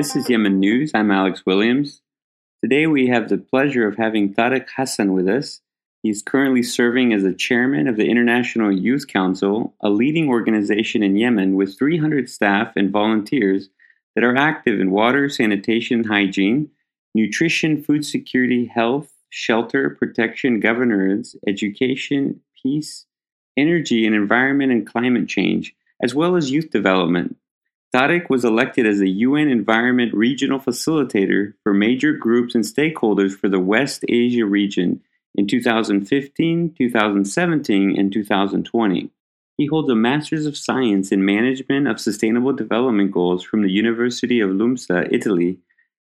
This is Yemen News. I'm Alex Williams. Today we have the pleasure of having Tariq Hassan with us. He's currently serving as the chairman of the International Youth Council, a leading organization in Yemen with 300 staff and volunteers that are active in water, sanitation, hygiene, nutrition, food security, health, shelter, protection, governance, education, peace, energy and environment and climate change, as well as youth development. Tariq was elected as the UN Environment Regional Facilitator for major groups and stakeholders for the West Asia region in 2015, 2017, and 2020. He holds a Master's of Science in Management of Sustainable Development Goals from the University of Lumsa, Italy,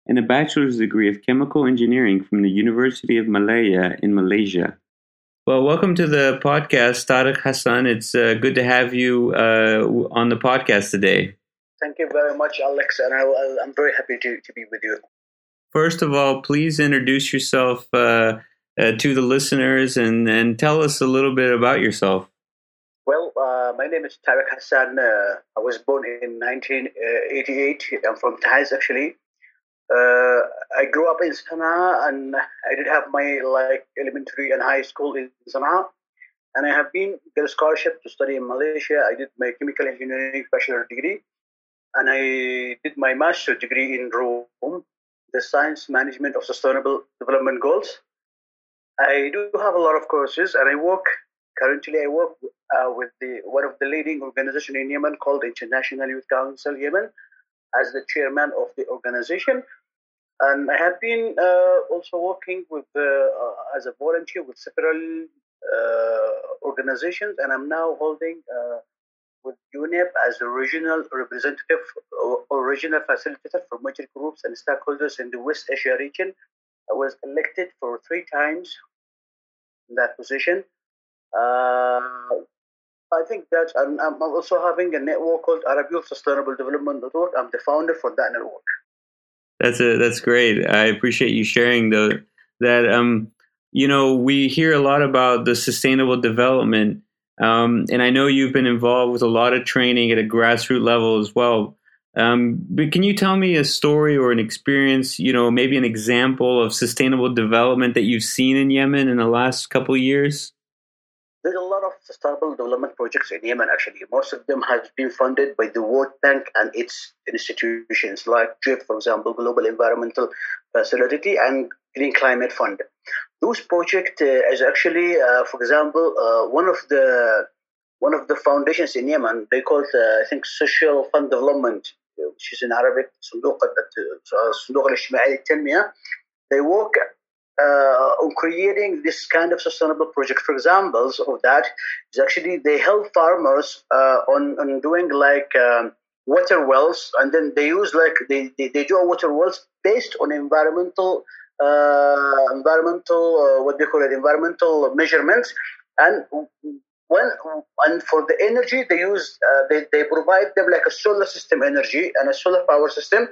and a Bachelor's degree of Chemical Engineering from the University of Malaya in Malaysia. Well, welcome to the podcast, Tariq Hassan. It's uh, good to have you uh, on the podcast today. Thank you very much, Alex, and I, am very happy to, to be with you. First of all, please introduce yourself uh, uh, to the listeners and, and tell us a little bit about yourself. Well, uh, my name is Tariq Hassan. Uh, I was born in 1988. I'm from Taiz, actually. Uh, I grew up in Sana'a, and I did have my like elementary and high school in Sana'a. And I have been get a scholarship to study in Malaysia. I did my chemical engineering bachelor degree and I did my master degree in Rome, the Science Management of Sustainable Development Goals. I do have a lot of courses, and I work currently. I work uh, with the one of the leading organization in Yemen called International Youth Council Yemen as the chairman of the organization. And I have been uh, also working with uh, uh as a volunteer with several uh, organizations, and I'm now holding uh, with UNEP as the regional representative or regional facilitator for major groups and stakeholders in the West Asia region. I was elected for three times in that position. Uh, I think that I'm, I'm, also having a network called Arab Youth Sustainable Development Network. I'm the founder for that network. That's a, that's great. I appreciate you sharing the that. Um, you know, we hear a lot about the sustainable development um, and I know you've been involved with a lot of training at a grassroots level as well. Um, but can you tell me a story or an experience, you know, maybe an example of sustainable development that you've seen in Yemen in the last couple of years? There's a lot of sustainable development projects in Yemen, actually. Most of them have been funded by the World Bank and its institutions, like GEF, for example, Global Environmental Facility, and Green Climate Fund Those projects uh, is actually, uh, for example, uh, one of the one of the foundations in Yemen. They call it, I think, Social Fund Development, which is in Arabic, صندوق صندوق الاجتماعي للتنمية. They work uh, on creating this kind of sustainable project. For examples of that is actually they help farmers uh, on, on doing like um, water wells, and then they use like they, they, they do water wells based on environmental uh, environmental uh, what they call it environmental measurements and when and for the energy they use uh, they, they provide them like a solar system energy and a solar power system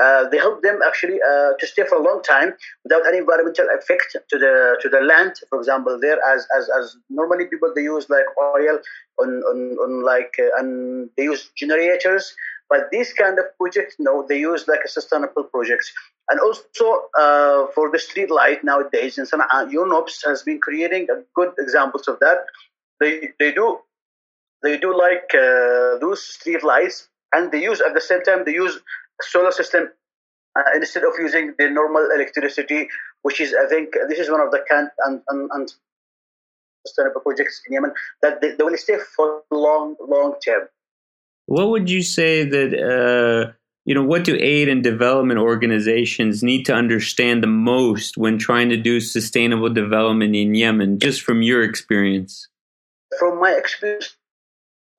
uh, they help them actually uh, to stay for a long time without any environmental effect to the to the land. For example, there as as, as normally people they use like oil on on, on like uh, and they use generators, but these kind of projects no, they use like a sustainable projects. And also uh, for the street light nowadays in Sana'a, UNOPS has been creating good examples of that. They they do they do like uh, those street lights, and they use at the same time they use solar system uh, instead of using the normal electricity, which is, I think, this is one of the can and, and, and sustainable projects in Yemen that they, they, will stay for long, long term. What would you say that, uh, you know, what do aid and development organizations need to understand the most when trying to do sustainable development in Yemen, just from your experience? From my experience,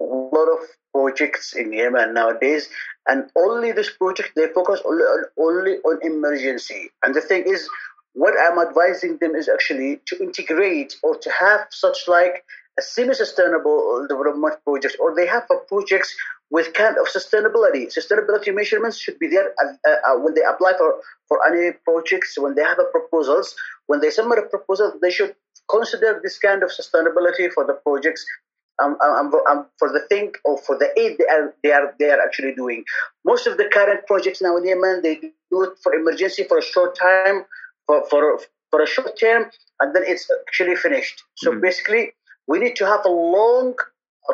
a lot of projects in Yemen nowadays, and only this project they focus only on, only on emergency. And the thing is, what I'm advising them is actually to integrate or to have such like a semi-sustainable development project, or they have a projects with kind of sustainability. Sustainability measurements should be there uh, uh, when they apply for, for any projects, when they have a proposals, when they submit a proposal, they should consider this kind of sustainability for the projects um, um, um, for the thing or for the aid they are, they are they are actually doing. Most of the current projects now in Yemen they do it for emergency for a short time for for for a short term and then it's actually finished. So mm-hmm. basically, we need to have a long,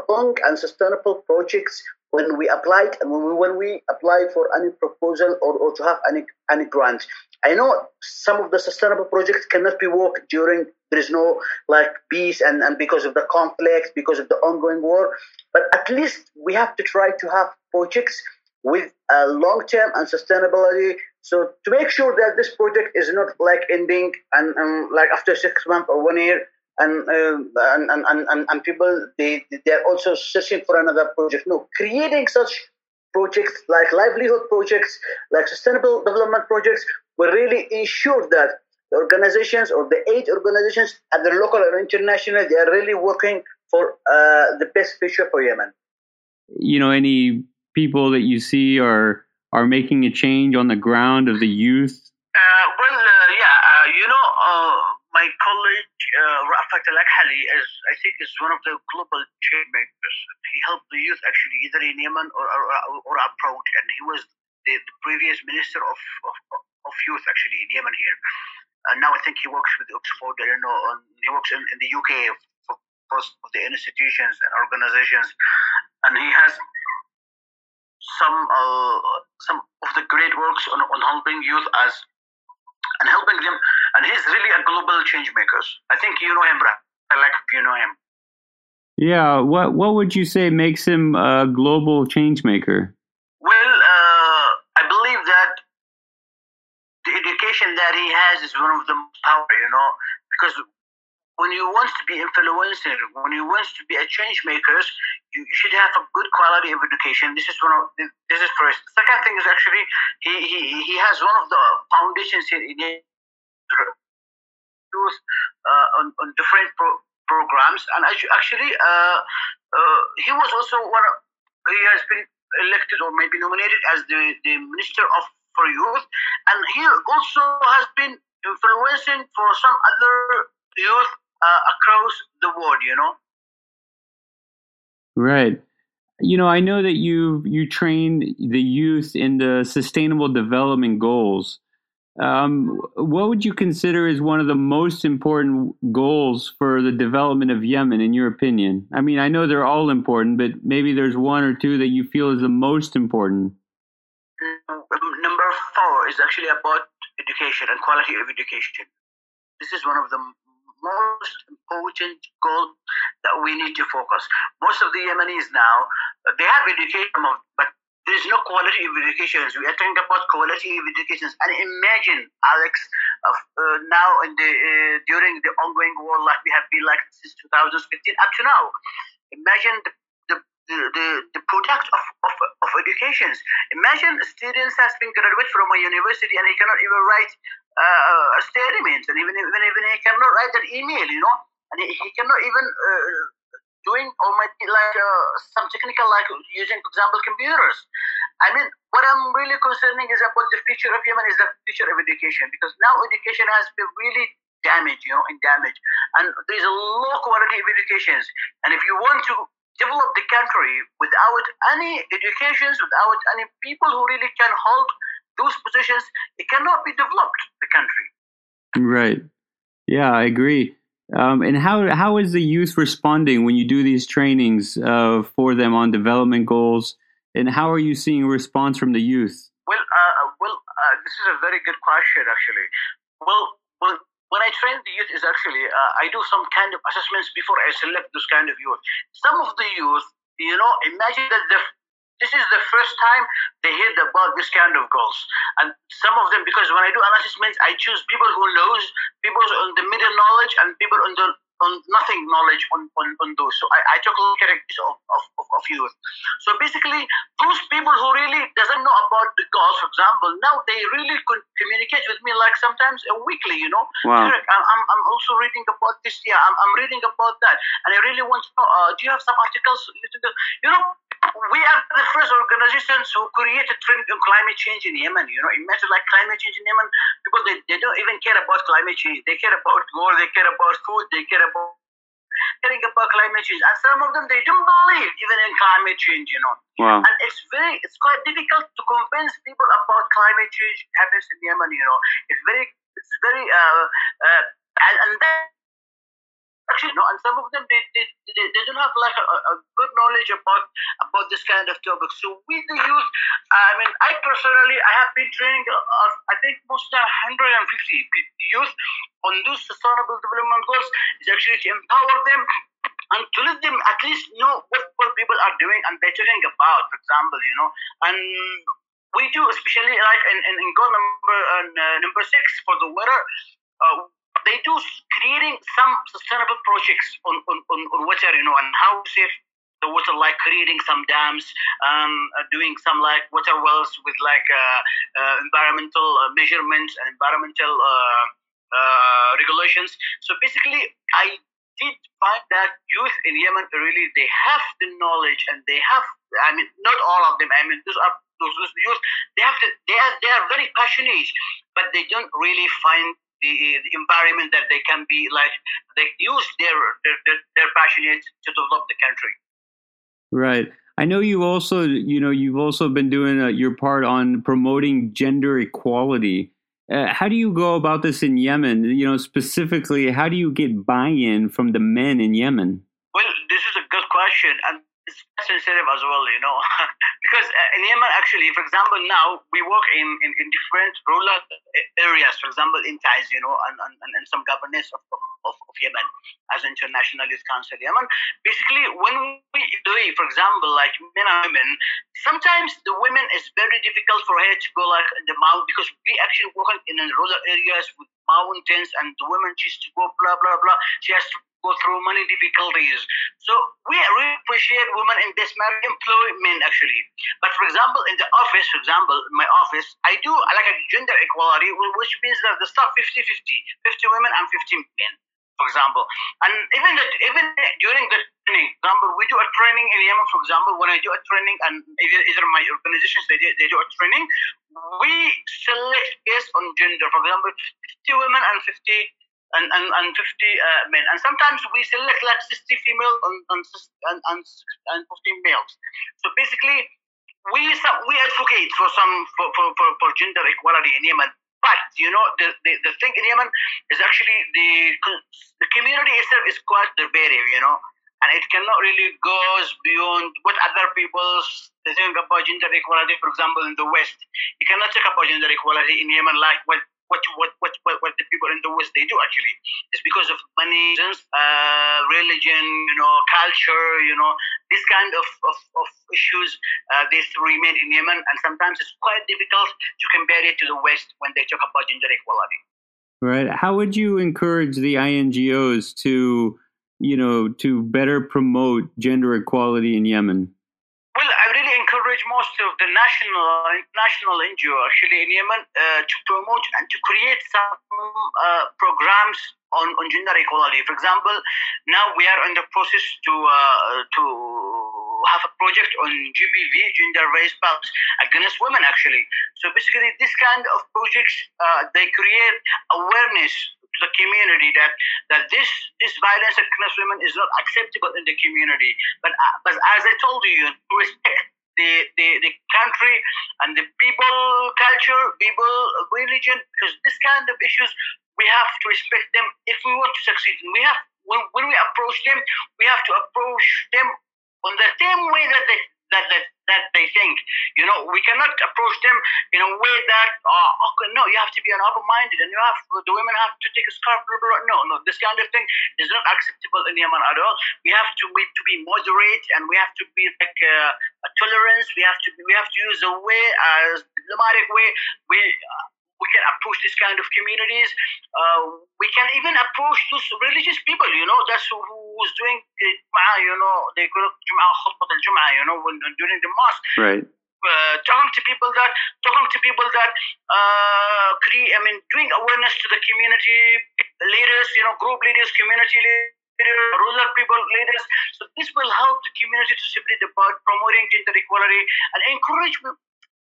long and sustainable projects when we apply and when we, when we apply for any proposal or, or to have any any grant. I know some of the sustainable projects cannot be worked during there is no like peace and, and because of the conflict, because of the ongoing war. But at least we have to try to have projects with a long term and sustainability. So to make sure that this project is not like ending and, and like after six months or one year, and, uh, and, and, and, and people they they're also searching for another project. No, creating such projects like livelihood projects, like sustainable development projects, will really ensure that the organizations or the aid organizations at the local or international they are really working for uh, the best future for Yemen. You know, any people that you see are are making a change on the ground of the youth? Uh, well, uh, yeah, uh, you know, uh, my colleague uh, Rafat Al Akhali is, I think, is one of the global change makers. He helped the youth actually either in Yemen or or, or abroad, and he was the, the previous minister of, of, of youth actually in Yemen here. And now I think he works with Oxford. Don't know. he works in, in the UK for of the institutions and organizations, and he has some uh, some of the great works on, on helping youth as and helping them. And he's really a global change maker. I think you know him, I like you know him. Yeah. What What would you say makes him a global change maker? Well, uh, I believe that the education that he has is one of the most power. You know, because when you want to be influencer, when you want to be a change makers, you, you, should have a good quality of education. This is one of this is first. Second thing is actually he he, he has one of the foundations here in India uh, on, on different pro- programs, and actually uh, uh, he was also one. Of, he has been elected or maybe nominated as the, the minister of for youth, and he also has been influencing for some other youth across the world, you know. Right. You know, I know that you you train the youth in the sustainable development goals. Um, what would you consider as one of the most important goals for the development of Yemen, in your opinion? I mean, I know they're all important, but maybe there's one or two that you feel is the most important. Um, number four is actually about education and quality of education. This is one of the most important goal that we need to focus. Most of the Yemenis now, they have education, but there is no quality of education. We are talking about quality of education. And imagine, Alex, uh, now in the uh, during the ongoing war, like we have been like since 2015 up to now. Imagine the the, the, the product of, of, of education. Imagine students has been graduated from a university and he cannot even write uh, a statement, and even, even even he cannot write an email, you know, and he, he cannot even uh, doing or might be like uh, some technical like using, for example, computers. I mean, what I'm really concerning is about the future of Yemen is the future of education because now education has been really damaged, you know, in damage, and there's a low quality of educations And if you want to develop the country without any educations, without any people who really can hold those positions, it cannot be developed, the country. Right. Yeah, I agree. Um, and how how is the youth responding when you do these trainings uh, for them on development goals? And how are you seeing a response from the youth? Well, uh, well, uh, this is a very good question, actually. Well, well, when I train the youth, is actually uh, I do some kind of assessments before I select those kind of youth. Some of the youth, you know, imagine that the this is the first time they hear about this kind of goals. And some of them, because when I do assessments, I choose people who knows, people on the middle knowledge and people on the on nothing knowledge on, on, on those. So I, I took a look at of, of, of, youth. So basically, those people who really doesn't know about the goals, for example, now they really could communicate with me like sometimes a weekly, you know. Wow. I'm, I'm, I'm also reading about this, yeah, I'm, I'm reading about that. And I really want to know, uh, do you have some articles? You know, we are the first organizations who created trend on climate change in Yemen. You know, imagine like climate change in Yemen, people they, they don't even care about climate change. They care about war, they care about food, they care about caring about climate change. And some of them, they don't believe even in climate change, you know. Wow. And it's very, it's quite difficult to convince people about climate change happens in Yemen, you know. It's very, it's very, uh, uh, and, and then actually no and some of them they, they, they, they don't have like a, a, good knowledge about about this kind of topic. So with the youth i mean i personally i have been training uh, i think most than 150 youth on those sustainable development goals is actually to empower them and to let them at least know what, what people are doing and talking about for example you know. And we do especially like in, in, in goal number uh, number six for the water uh, they do creating some sustainable projects on, on, on, on water, you know, and how safe the water, like creating some dams, um, uh, doing some like water wells with like uh, uh, environmental uh, measurements and environmental uh, uh, regulations. So basically, I did find that youth in Yemen really they have the knowledge and they have. I mean, not all of them. I mean, those are those, those youth. They have the, they are they are very passionate, but they don't really find the, the environment that they can be like they use their their, their, their passionate to develop the country. Right. I know you also you know you've also been doing uh, your part on promoting gender equality. Uh, how do you go about this in yemen? You know specifically how do you get buy-in from the men in yemen? Well this is a good question and it's sensitive as well, you know, because uh, in Yemen, actually, for example, now we work in, in, in different rural areas, for example, in Taiz, you know, and, and, and some governors of, of, of Yemen, as International Youth Council Yemen. Basically, when we do it, for example, like men and women, sometimes the women is very difficult for her to go like in the mountain because we actually work in rural areas with mountains and the women choose to go blah blah blah. She has to go through many difficulties. So we really appreciate women in this matter, employment actually. But for example, in the office, for example, in my office, I do like a gender equality, which means that the staff 50 50, 50 women and 50 men. For example, and even the, even during the training, for example, we do a training in Yemen. For example, when I do a training, and either, either my organizations they do, they do a training, we select based on gender. For example, 50 women and 50 and, and, and 50 uh, men. And sometimes we select like 60 females and, and, and, and 15 males. So basically, we we advocate for some for, for, for, for gender equality in Yemen. But you know the, the, the thing in Yemen is actually the the community itself is quite barbaric, you know, and it cannot really goes beyond what other people's they think about gender equality. For example, in the West, you cannot talk about gender equality in Yemen like what what what what what, the people in the West they do actually. It's because of money, uh, religion, you know, culture, you know, this kind of of, of issues. Uh, this remain in Yemen, and sometimes it's quite difficult to compare it to the West when they talk about gender equality. Right. How would you encourage the INGOs to, you know, to better promote gender equality in Yemen? Encourage most of the national international NGO actually in Yemen uh, to promote and to create some uh, programs on, on gender equality. For example, now we are in the process to uh, to have a project on GBV, gender-based violence against women. Actually, so basically, this kind of projects uh, they create awareness the community that that this this violence against women is not acceptable in the community. But uh, but as I told you, to respect the, the, the country and the people culture, people religion, because this kind of issues we have to respect them if we want to succeed. And we have when, when we approach them, we have to approach them on the same way that they that, that that they think. You know, we cannot approach them in a way that, oh, okay, no, you have to be an open-minded, and you have the women have to take a scarf. Blah, blah, blah. No, no, this kind of thing is not acceptable in Yemen at all. We have to be to be moderate, and we have to be like uh, a tolerance. We have to we have to use a way as diplomatic way. We uh, we can approach this kind of communities. Uh, we can even approach those religious people, you know, that's who, who's doing Jum'ah, you know, they call it Jum'ah, Khutbat al-Jum'ah, you know, when, during the mosque. Right. Uh, talking to people that talking to people that uh, create, I mean, doing awareness to the community leaders, you know, group leaders, community leaders, rural people leaders. So this will help the community to separate about promoting gender equality and encourage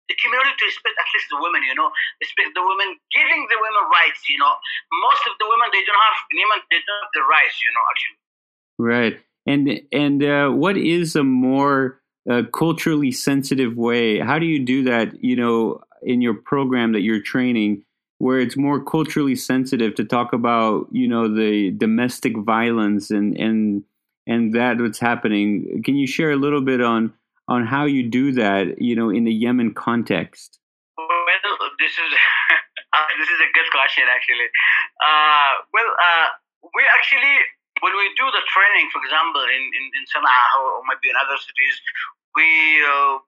the community to respect at least the women, you know, respect the women, giving the women rights, you know. Most of the women they don't have Yemen, they don't have the rights, you know, actually. Right. And and uh, what is a more uh, culturally sensitive way? How do you do that? You know, in your program that you're training, where it's more culturally sensitive to talk about you know the domestic violence and and and that what's happening. Can you share a little bit on on how you do that? You know, in the Yemen context. Well, this is uh, this is a good question actually. Uh, well, uh, we actually when we do the training, for example, in in, in Sana'a or maybe in other cities, we uh,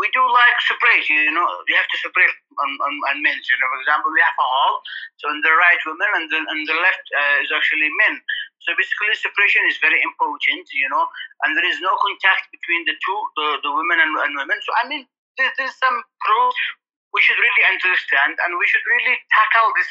we do like separate, you know, we have to separate on, on, on men. You know, for example, we have a hall, so on the right women and then on the left uh, is actually men. So basically, separation is very important, you know, and there is no contact between the two, the, the women and, and women. So I mean, there, there's some pros we should really understand, and we should really tackle this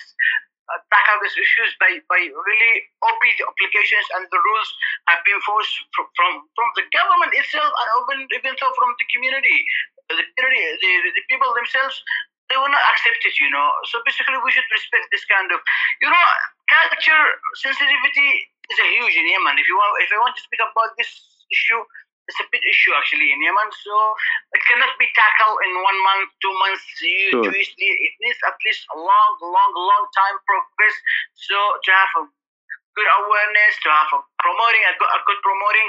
uh, tackle these issues by, by really OP the applications and the rules have been forced from, from, from the government itself and even, even though from the community. The community, the, the people themselves, they will not accept it, you know. So basically, we should respect this kind of, you know, culture sensitivity is a huge in Yemen. If you want, if I want to speak about this issue, it's a big issue actually in Yemen. So it cannot be tackled in one month, two months, year, sure. years. It needs at least a long, long, long time progress. So to have a good awareness, to have a promoting, a good, a good promoting.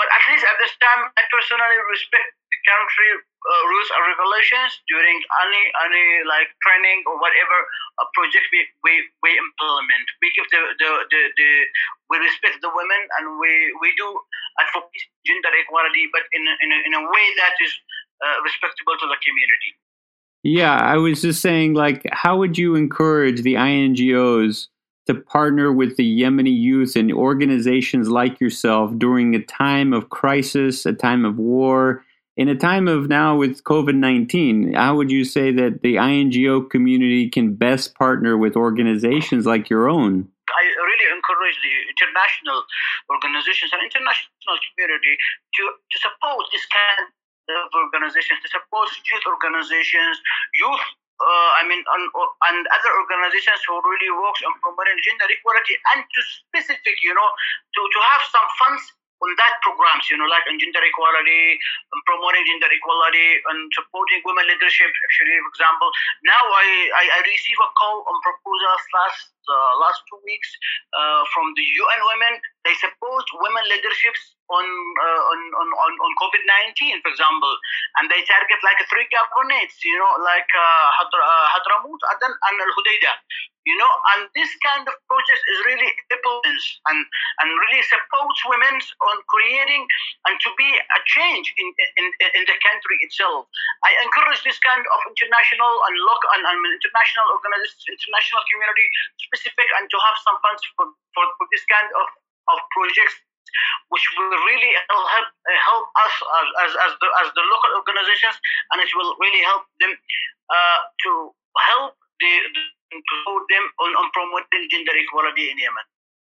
But at least at this time, I personally respect country uh, rules and regulations during any any like training or whatever uh, project we, we, we implement. We give the, the, the, the we respect the women and we, we do advocate gender equality, but in in a, in a way that is uh, respectable to the community. Yeah, I was just saying, like, how would you encourage the INGOs to partner with the Yemeni youth and organizations like yourself during a time of crisis, a time of war, in a time of now with COVID 19, how would you say that the INGO community can best partner with organizations like your own? I really encourage the international organizations and international community to, to support this kind of organizations, to support youth organizations, youth uh, I mean, and, and other organizations who really works on promoting gender equality and to specific, you know, to, to have some funds on that programs, you know, like on gender equality, promoting gender equality, and supporting women leadership. Actually, for example, now I, I, I receive a call on proposals last uh, last two weeks uh, from the UN Women. They support women leaderships on uh, on on on, COVID nineteen, for example, and they target like three governorates, you know, like uh, uh, Hadramaut, Aden, and Al Hudaydah you know and this kind of project is really important and and really supports women on creating and to be a change in in, in the country itself i encourage this kind of international and local and, and international organizations international community specific and to have some funds for, for, for this kind of of projects which will really help help us as, as, as, the, as the local organizations and it will really help them uh, to help the, to them on, on promoting gender equality in Yemen.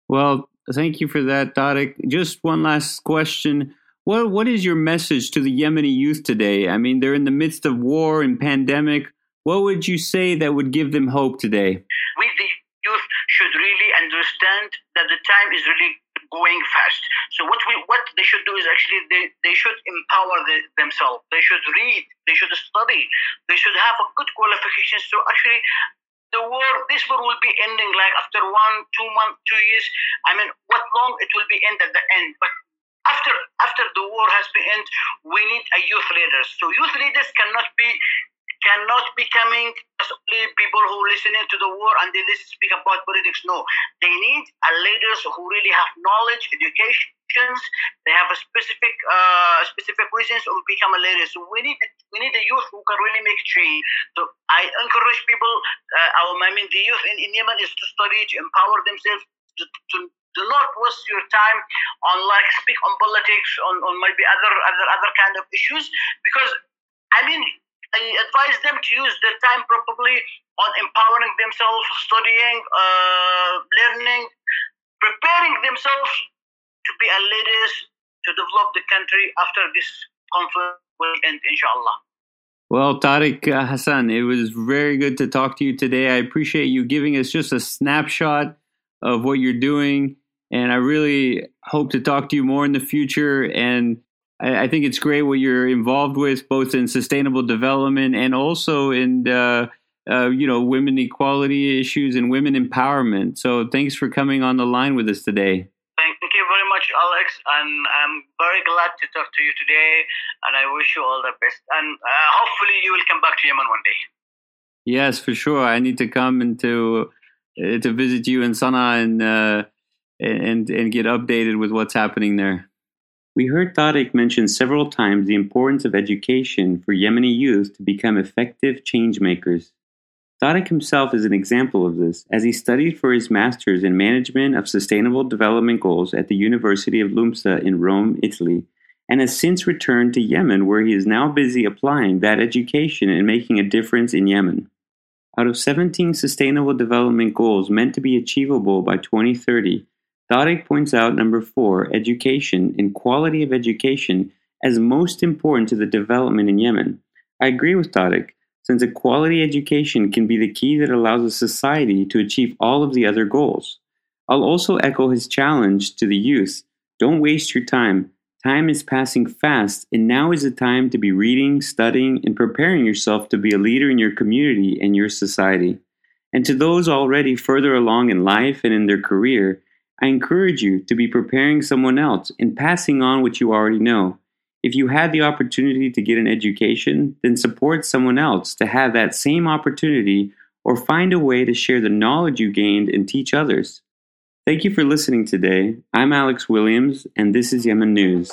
Well, thank you for that, Tariq. Just one last question. What, what is your message to the Yemeni youth today? I mean, they're in the midst of war and pandemic. What would you say that would give them hope today? Is really going fast. So what we what they should do is actually they, they should empower the, themselves. They should read. They should study. They should have a good qualification. So actually, the war, this war will be ending like after one, two months, two years. I mean, what long it will be end at the end. But after after the war has been end, we need a youth leaders. So youth leaders cannot be cannot be coming only people who listening to the war and they speak about politics. No, they need a leaders who really have knowledge, education. They have a specific uh, specific reasons to become a leader. So we need we need the youth who can really make change. So I encourage people. Uh, our, I mean, the youth in, in Yemen is to study, to empower themselves, to, to do not waste your time on like speak on politics, on, on maybe other other other kind of issues because I mean I advise them to use their time properly on empowering themselves, studying, uh, learning, preparing themselves to be a leaders to develop the country after this conflict will end, inshallah. Well, Tariq uh, Hassan, it was very good to talk to you today. I appreciate you giving us just a snapshot of what you're doing And I really hope to talk to you more in the future. And I, I think it's great what you're involved with, both in sustainable development and also in, uh, uh, you know, women equality issues and women empowerment. So thanks for coming on the line with us today. Thank you very much, Alex. And I'm very glad to talk to you today. And I wish you all the best. And uh, hopefully, you will come back to Yemen one day. Yes, for sure. I need to come and to uh, to visit you in Sana'a and uh, and and get updated with what's happening there. We heard Tariq mention several times the importance of education for Yemeni youth to become effective change makers. Tariq himself is an example of this, as he studied for his master's in management of sustainable development goals at the University of LUMSA in Rome, Italy, and has since returned to Yemen, where he is now busy applying that education and making a difference in Yemen. Out of 17 sustainable development goals meant to be achievable by 2030, Tariq points out number four, education and quality of education as most important to the development in Yemen. I agree with Tariq, since a quality education can be the key that allows a society to achieve all of the other goals. I'll also echo his challenge to the youth don't waste your time. Time is passing fast, and now is the time to be reading, studying, and preparing yourself to be a leader in your community and your society. And to those already further along in life and in their career, I encourage you to be preparing someone else and passing on what you already know. If you had the opportunity to get an education, then support someone else to have that same opportunity or find a way to share the knowledge you gained and teach others. Thank you for listening today. I'm Alex Williams, and this is Yemen News.